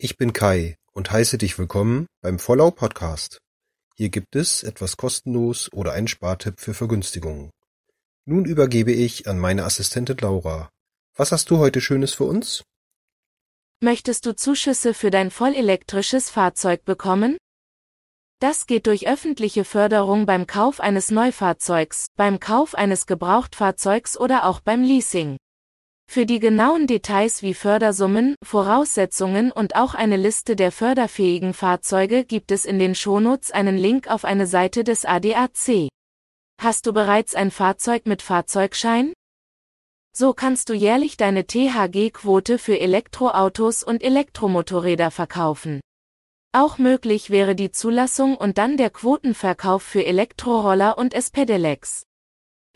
Ich bin Kai und heiße dich willkommen beim Vollau Podcast. Hier gibt es etwas kostenlos oder einen Spartipp für Vergünstigungen. Nun übergebe ich an meine Assistentin Laura. Was hast du heute Schönes für uns? Möchtest du Zuschüsse für dein vollelektrisches Fahrzeug bekommen? Das geht durch öffentliche Förderung beim Kauf eines Neufahrzeugs, beim Kauf eines Gebrauchtfahrzeugs oder auch beim Leasing. Für die genauen Details wie Fördersummen, Voraussetzungen und auch eine Liste der förderfähigen Fahrzeuge gibt es in den Shownotes einen Link auf eine Seite des ADAC. Hast du bereits ein Fahrzeug mit Fahrzeugschein? So kannst du jährlich deine THG-Quote für Elektroautos und Elektromotorräder verkaufen. Auch möglich wäre die Zulassung und dann der Quotenverkauf für Elektroroller und S-Pedelecs.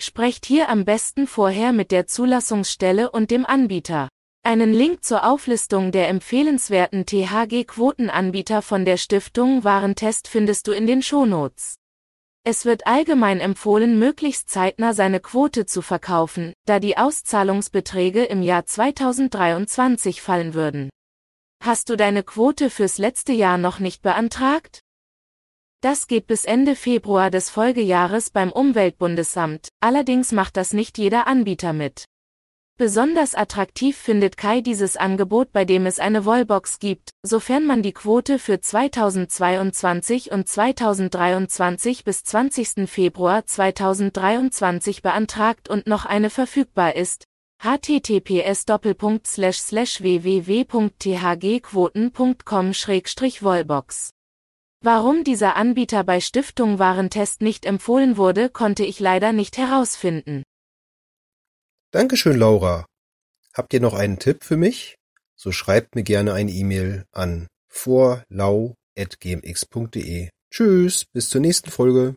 Sprecht hier am besten vorher mit der Zulassungsstelle und dem Anbieter. Einen Link zur Auflistung der empfehlenswerten THG-Quotenanbieter von der Stiftung Warentest findest du in den Shownotes. Es wird allgemein empfohlen, möglichst zeitnah seine Quote zu verkaufen, da die Auszahlungsbeträge im Jahr 2023 fallen würden. Hast du deine Quote fürs letzte Jahr noch nicht beantragt? Das geht bis Ende Februar des Folgejahres beim Umweltbundesamt, allerdings macht das nicht jeder Anbieter mit. Besonders attraktiv findet Kai dieses Angebot, bei dem es eine Wallbox gibt, sofern man die Quote für 2022 und 2023 bis 20. Februar 2023 beantragt und noch eine verfügbar ist. https www.thgquoten.com Wallbox Warum dieser Anbieter bei Stiftung Warentest nicht empfohlen wurde, konnte ich leider nicht herausfinden. Dankeschön, Laura. Habt ihr noch einen Tipp für mich? So schreibt mir gerne eine E-Mail an vorlau.gmx.de. Tschüss, bis zur nächsten Folge.